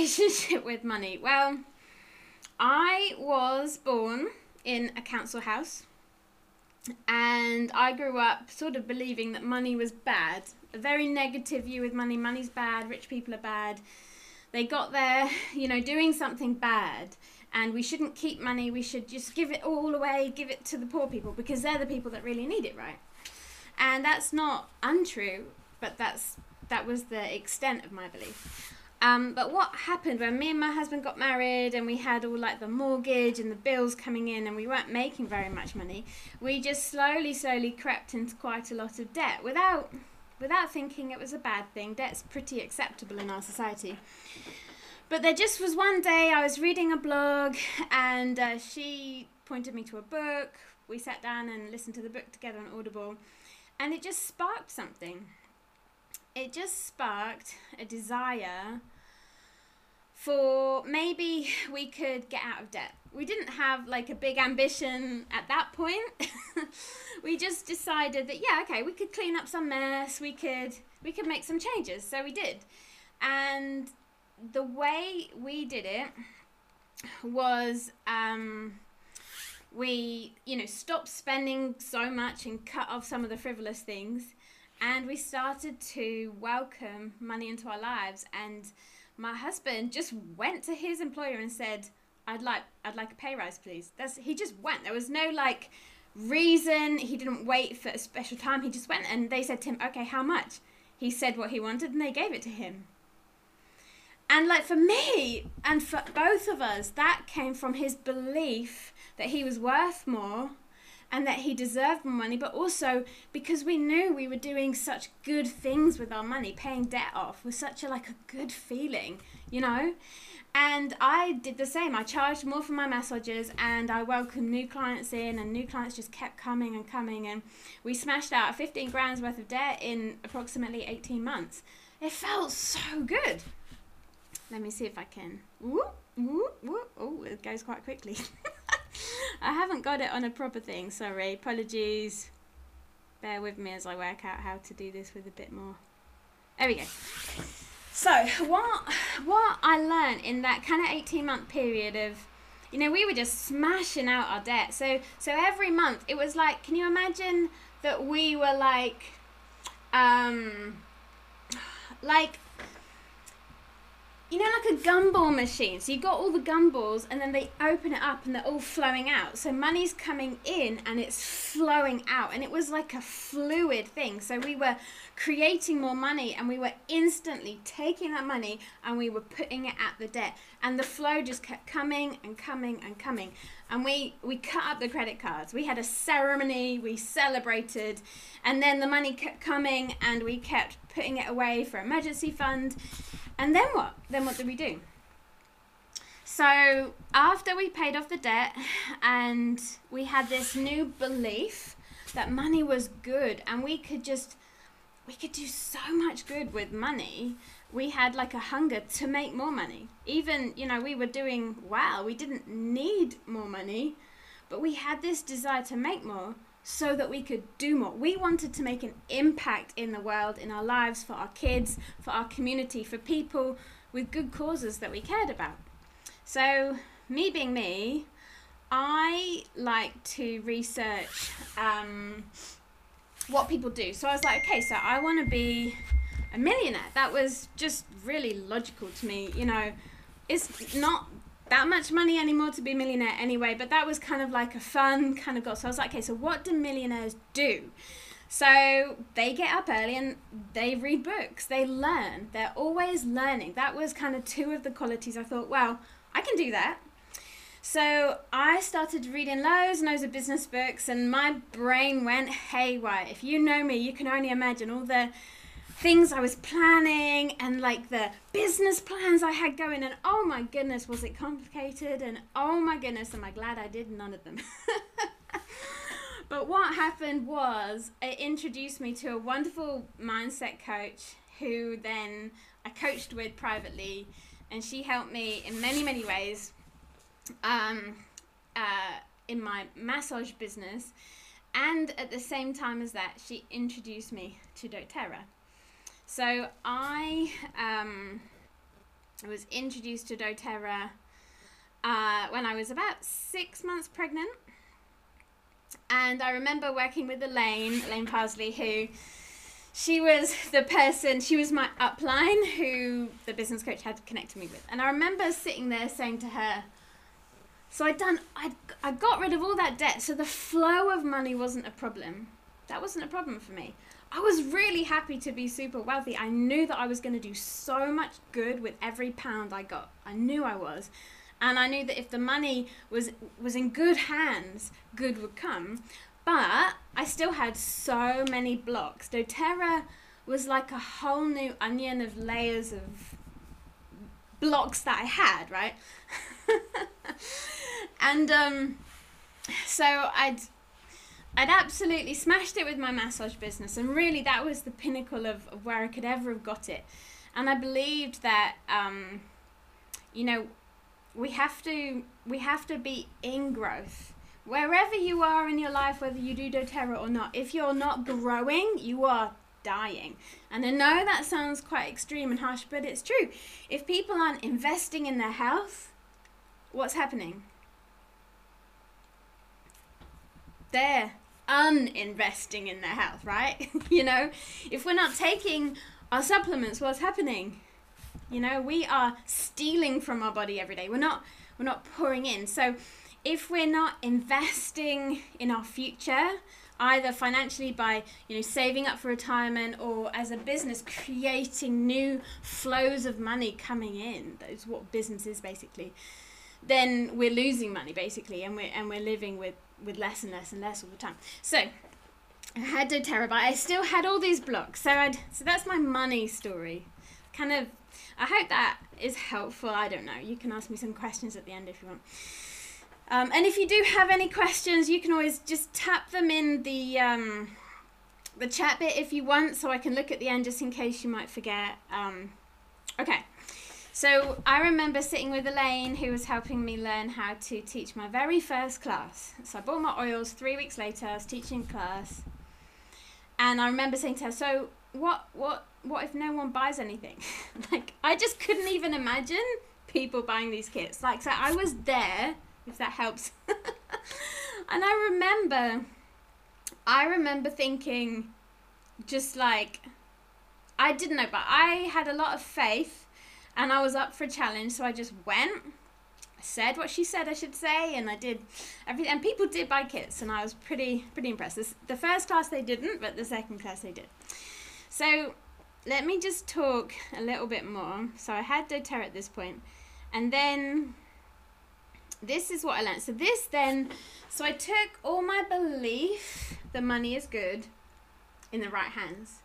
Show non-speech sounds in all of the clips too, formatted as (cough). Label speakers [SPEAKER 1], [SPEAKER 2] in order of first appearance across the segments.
[SPEAKER 1] relationship with money? Well, I was born in a council house and I grew up sort of believing that money was bad. A very negative view with money. Money's bad, rich people are bad. They got there, you know, doing something bad and we shouldn't keep money. We should just give it all away, give it to the poor people because they're the people that really need it, right? And that's not untrue, but that's that was the extent of my belief. Um, but what happened when me and my husband got married and we had all like the mortgage and the bills coming in and we weren't making very much money, we just slowly, slowly crept into quite a lot of debt without without thinking it was a bad thing. Debt's pretty acceptable in our society. But there just was one day I was reading a blog and uh, she pointed me to a book. We sat down and listened to the book together on Audible and it just sparked something it just sparked a desire for maybe we could get out of debt. We didn't have like a big ambition at that point. (laughs) we just decided that yeah, okay, we could clean up some mess, we could we could make some changes. So we did. And the way we did it was um, we, you know, stopped spending so much and cut off some of the frivolous things and we started to welcome money into our lives and my husband just went to his employer and said i'd like i'd like a pay rise please. That's he just went. There was no like reason. He didn't wait for a special time. He just went. And they said to him okay how much? He said what he wanted and they gave it to him. And like for me and for both of us that came from his belief that he was worth more and that he deserved more money, but also because we knew we were doing such good things with our money, paying debt off was such a like a good feeling, you know. And I did the same. I charged more for my massages and I welcomed new clients in, and new clients just kept coming and coming. And we smashed out 15 grand's worth of debt in approximately 18 months. It felt so good. Let me see if I can. Woo, woo, woo. Oh, it goes quite quickly. (laughs) I haven't got it on a proper thing, sorry. Apologies. Bear with me as I work out how to do this with a bit more. There we go. So, what what I learned in that kind of 18 month period of you know, we were just smashing out our debt. So so every month it was like, can you imagine that we were like um like you know, like a gumball machine. So you got all the gumballs, and then they open it up, and they're all flowing out. So money's coming in, and it's flowing out, and it was like a fluid thing. So we were creating more money, and we were instantly taking that money, and we were putting it at the debt, and the flow just kept coming and coming and coming. And we we cut up the credit cards. We had a ceremony. We celebrated, and then the money kept coming, and we kept putting it away for emergency fund and then what? Then what did we do? So after we paid off the debt and we had this new belief that money was good and we could just we could do so much good with money we had like a hunger to make more money even you know we were doing well we didn't need more money but we had this desire to make more so that we could do more. We wanted to make an impact in the world, in our lives, for our kids, for our community, for people with good causes that we cared about. So, me being me, I like to research um, what people do. So I was like, okay, so I want to be a millionaire. That was just really logical to me. You know, it's not that much money anymore to be a millionaire anyway, but that was kind of like a fun kind of goal. So I was like, okay, so what do millionaires do? So they get up early and they read books, they learn, they're always learning. That was kind of two of the qualities I thought, well, I can do that. So I started reading loads and loads of business books, and my brain went haywire. If you know me, you can only imagine all the things I was planning and like the business plans I had going and oh my goodness was it complicated? And oh my goodness am I glad I did none of them. (laughs) but what happened was it introduced me to a wonderful mindset coach who then I coached with privately and she helped me in many many ways um, uh, in my massage business. And at the same time as that she introduced me to doTERRA so I um, was introduced to doTERRA uh, when I was about six months pregnant. And I remember working with Elaine, Elaine Parsley, who she was the person, she was my upline who the business coach had connected me with. And I remember sitting there saying to her, so I'd done, I'd, I got rid of all that debt, so the flow of money wasn't a problem. That wasn't a problem for me. I was really happy to be super wealthy. I knew that I was going to do so much good with every pound I got. I knew I was. And I knew that if the money was was in good hands, good would come. But I still had so many blocks. doTERRA was like a whole new onion of layers of blocks that I had, right? (laughs) and um, so I'd I'd absolutely smashed it with my massage business, and really that was the pinnacle of, of where I could ever have got it. And I believed that, um, you know, we have to we have to be in growth wherever you are in your life, whether you do doTERRA or not. If you're not growing, you are dying. And I know that sounds quite extreme and harsh, but it's true. If people aren't investing in their health, what's happening? They're uninvesting in their health, right? (laughs) you know, if we're not taking our supplements, what's happening? You know, we are stealing from our body every day. We're not we're not pouring in. So if we're not investing in our future, either financially by you know saving up for retirement or as a business creating new flows of money coming in that's what business is basically then we're losing money basically and we're and we're living with with less and less and less all the time so I had doTERRA, terabyte. I still had all these blocks. So I'd so that's my money story. Kind of I hope that is helpful. I don't know. You can ask me some questions at the end if you want. Um, and if you do have any questions, you can always just tap them in the um, the chat bit if you want, so I can look at the end just in case you might forget. Um, okay. So I remember sitting with Elaine, who was helping me learn how to teach my very first class. So I bought my oils. Three weeks later, I was teaching class, and I remember saying to her, "So what? What? What if no one buys anything? (laughs) like I just couldn't even imagine people buying these kits. Like so, I was there." if that helps. (laughs) and I remember, I remember thinking, just like, I didn't know, but I had a lot of faith and I was up for a challenge, so I just went. Said what she said I should say, and I did everything. And people did buy kits, and I was pretty pretty impressed. This, the first class they didn't, but the second class they did. So let me just talk a little bit more. So I had doTERRA at this point, and then this is what I learned. So this then, so I took all my belief the money is good in the right hands.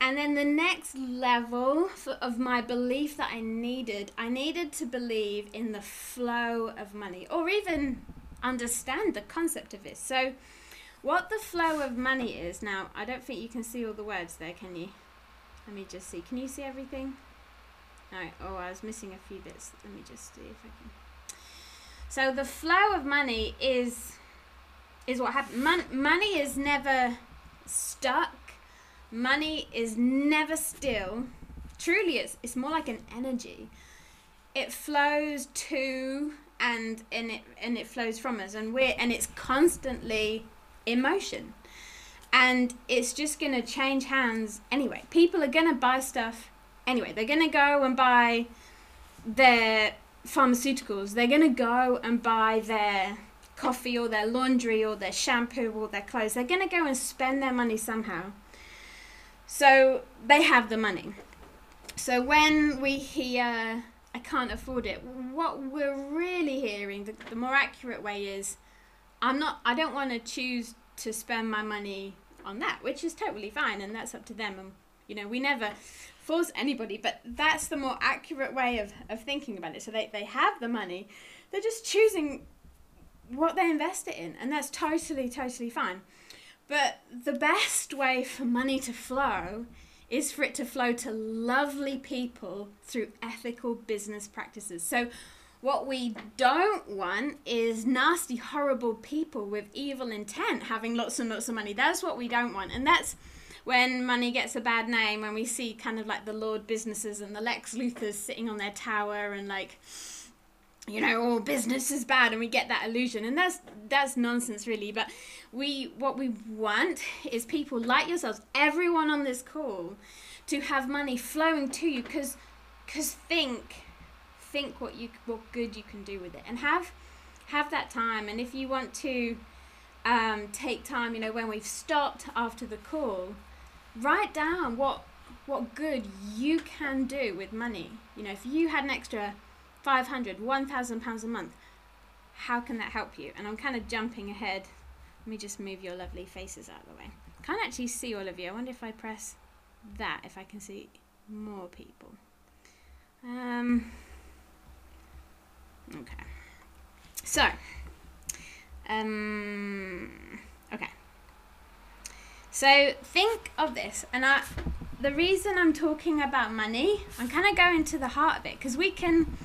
[SPEAKER 1] And then the next level of my belief that I needed, I needed to believe in the flow of money or even understand the concept of it. So, what the flow of money is now, I don't think you can see all the words there, can you? Let me just see. Can you see everything? Oh, I was missing a few bits. Let me just see if I can. So the flow of money is is what happens. Mon- money is never stuck. Money is never still. Truly, it's it's more like an energy. It flows to and and it and it flows from us, and we're and it's constantly in motion, and it's just gonna change hands anyway. People are gonna buy stuff anyway. They're gonna go and buy their pharmaceuticals, they're to go and buy their coffee or their laundry or their shampoo or their clothes. They're to go and spend their money somehow. So they have the money. So when we hear, I can't afford it, what we're really hearing, the, the more accurate way is, I'm not, I don't want to choose to spend my money on that, which is totally fine and that's up to them. And, you know, we never force anybody, but that's the more accurate way of, of thinking about it. So they, they have the money, they're just choosing what they invest it in, and that's totally, totally fine. But the best way for money to flow is for it to flow to lovely people through ethical business practices. So, what we don't want is nasty, horrible people with evil intent having lots and lots of money. That's what we don't want. And that's when money gets a bad name, when we see kind of like the Lord businesses and the Lex Luthors sitting on their tower and like, you know, all business is bad, and we get that illusion, and that's that's nonsense, really. But we what we want is people like yourselves, everyone on this call, to have money flowing to you, because because think think what you what good you can do with it, and have have that time. And if you want to um, take time, you know, when we've stopped after the call write down what what good you can do with money. You know, if you had an extra 500, 1000 pounds a month, how can that help you? And I'm kind of jumping ahead. Let me just move your lovely faces out of the way. Can't actually see all of you. I wonder if I press that, if I can see more people. Um, okay. So, um, okay. So think of this, and I, the reason I'm talking about money, I'm kind of going to the heart of it because we can,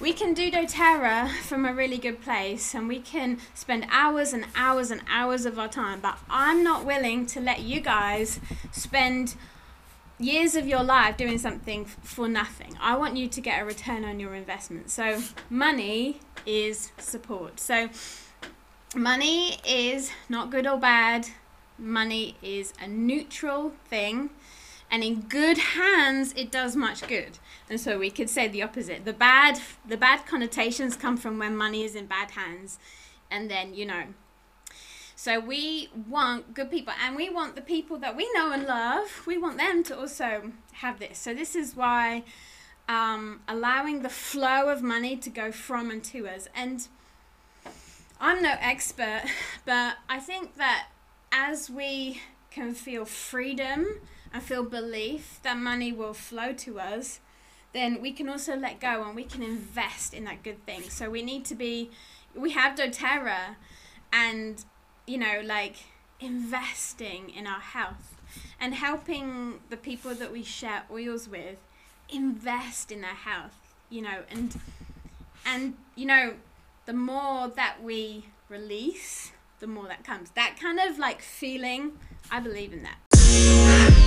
[SPEAKER 1] we can do doTERRA from a really good place, and we can spend hours and hours and hours of our time. But I'm not willing to let you guys spend years of your life doing something for nothing. I want you to get a return on your investment. So money is support. So money is not good or bad money is a neutral thing and in good hands it does much good. And so we could say the opposite. The bad the bad connotations come from when money is in bad hands. And then you know so we want good people. And we want the people that we know and love. We want them to also have this. So this is why um, allowing the flow of money to go from and to us. And i'm no expert (laughs) but i think that as we can feel freedom and feel belief that money will flow to us, then we can also let go and we can invest in that good thing. So we need to be, we have doTERRA and, you know, like investing in our health and helping the people that we share oils with invest in their health, you know, and, and, you know, the more that we release, the more that comes. That kind of like feeling, I believe in that.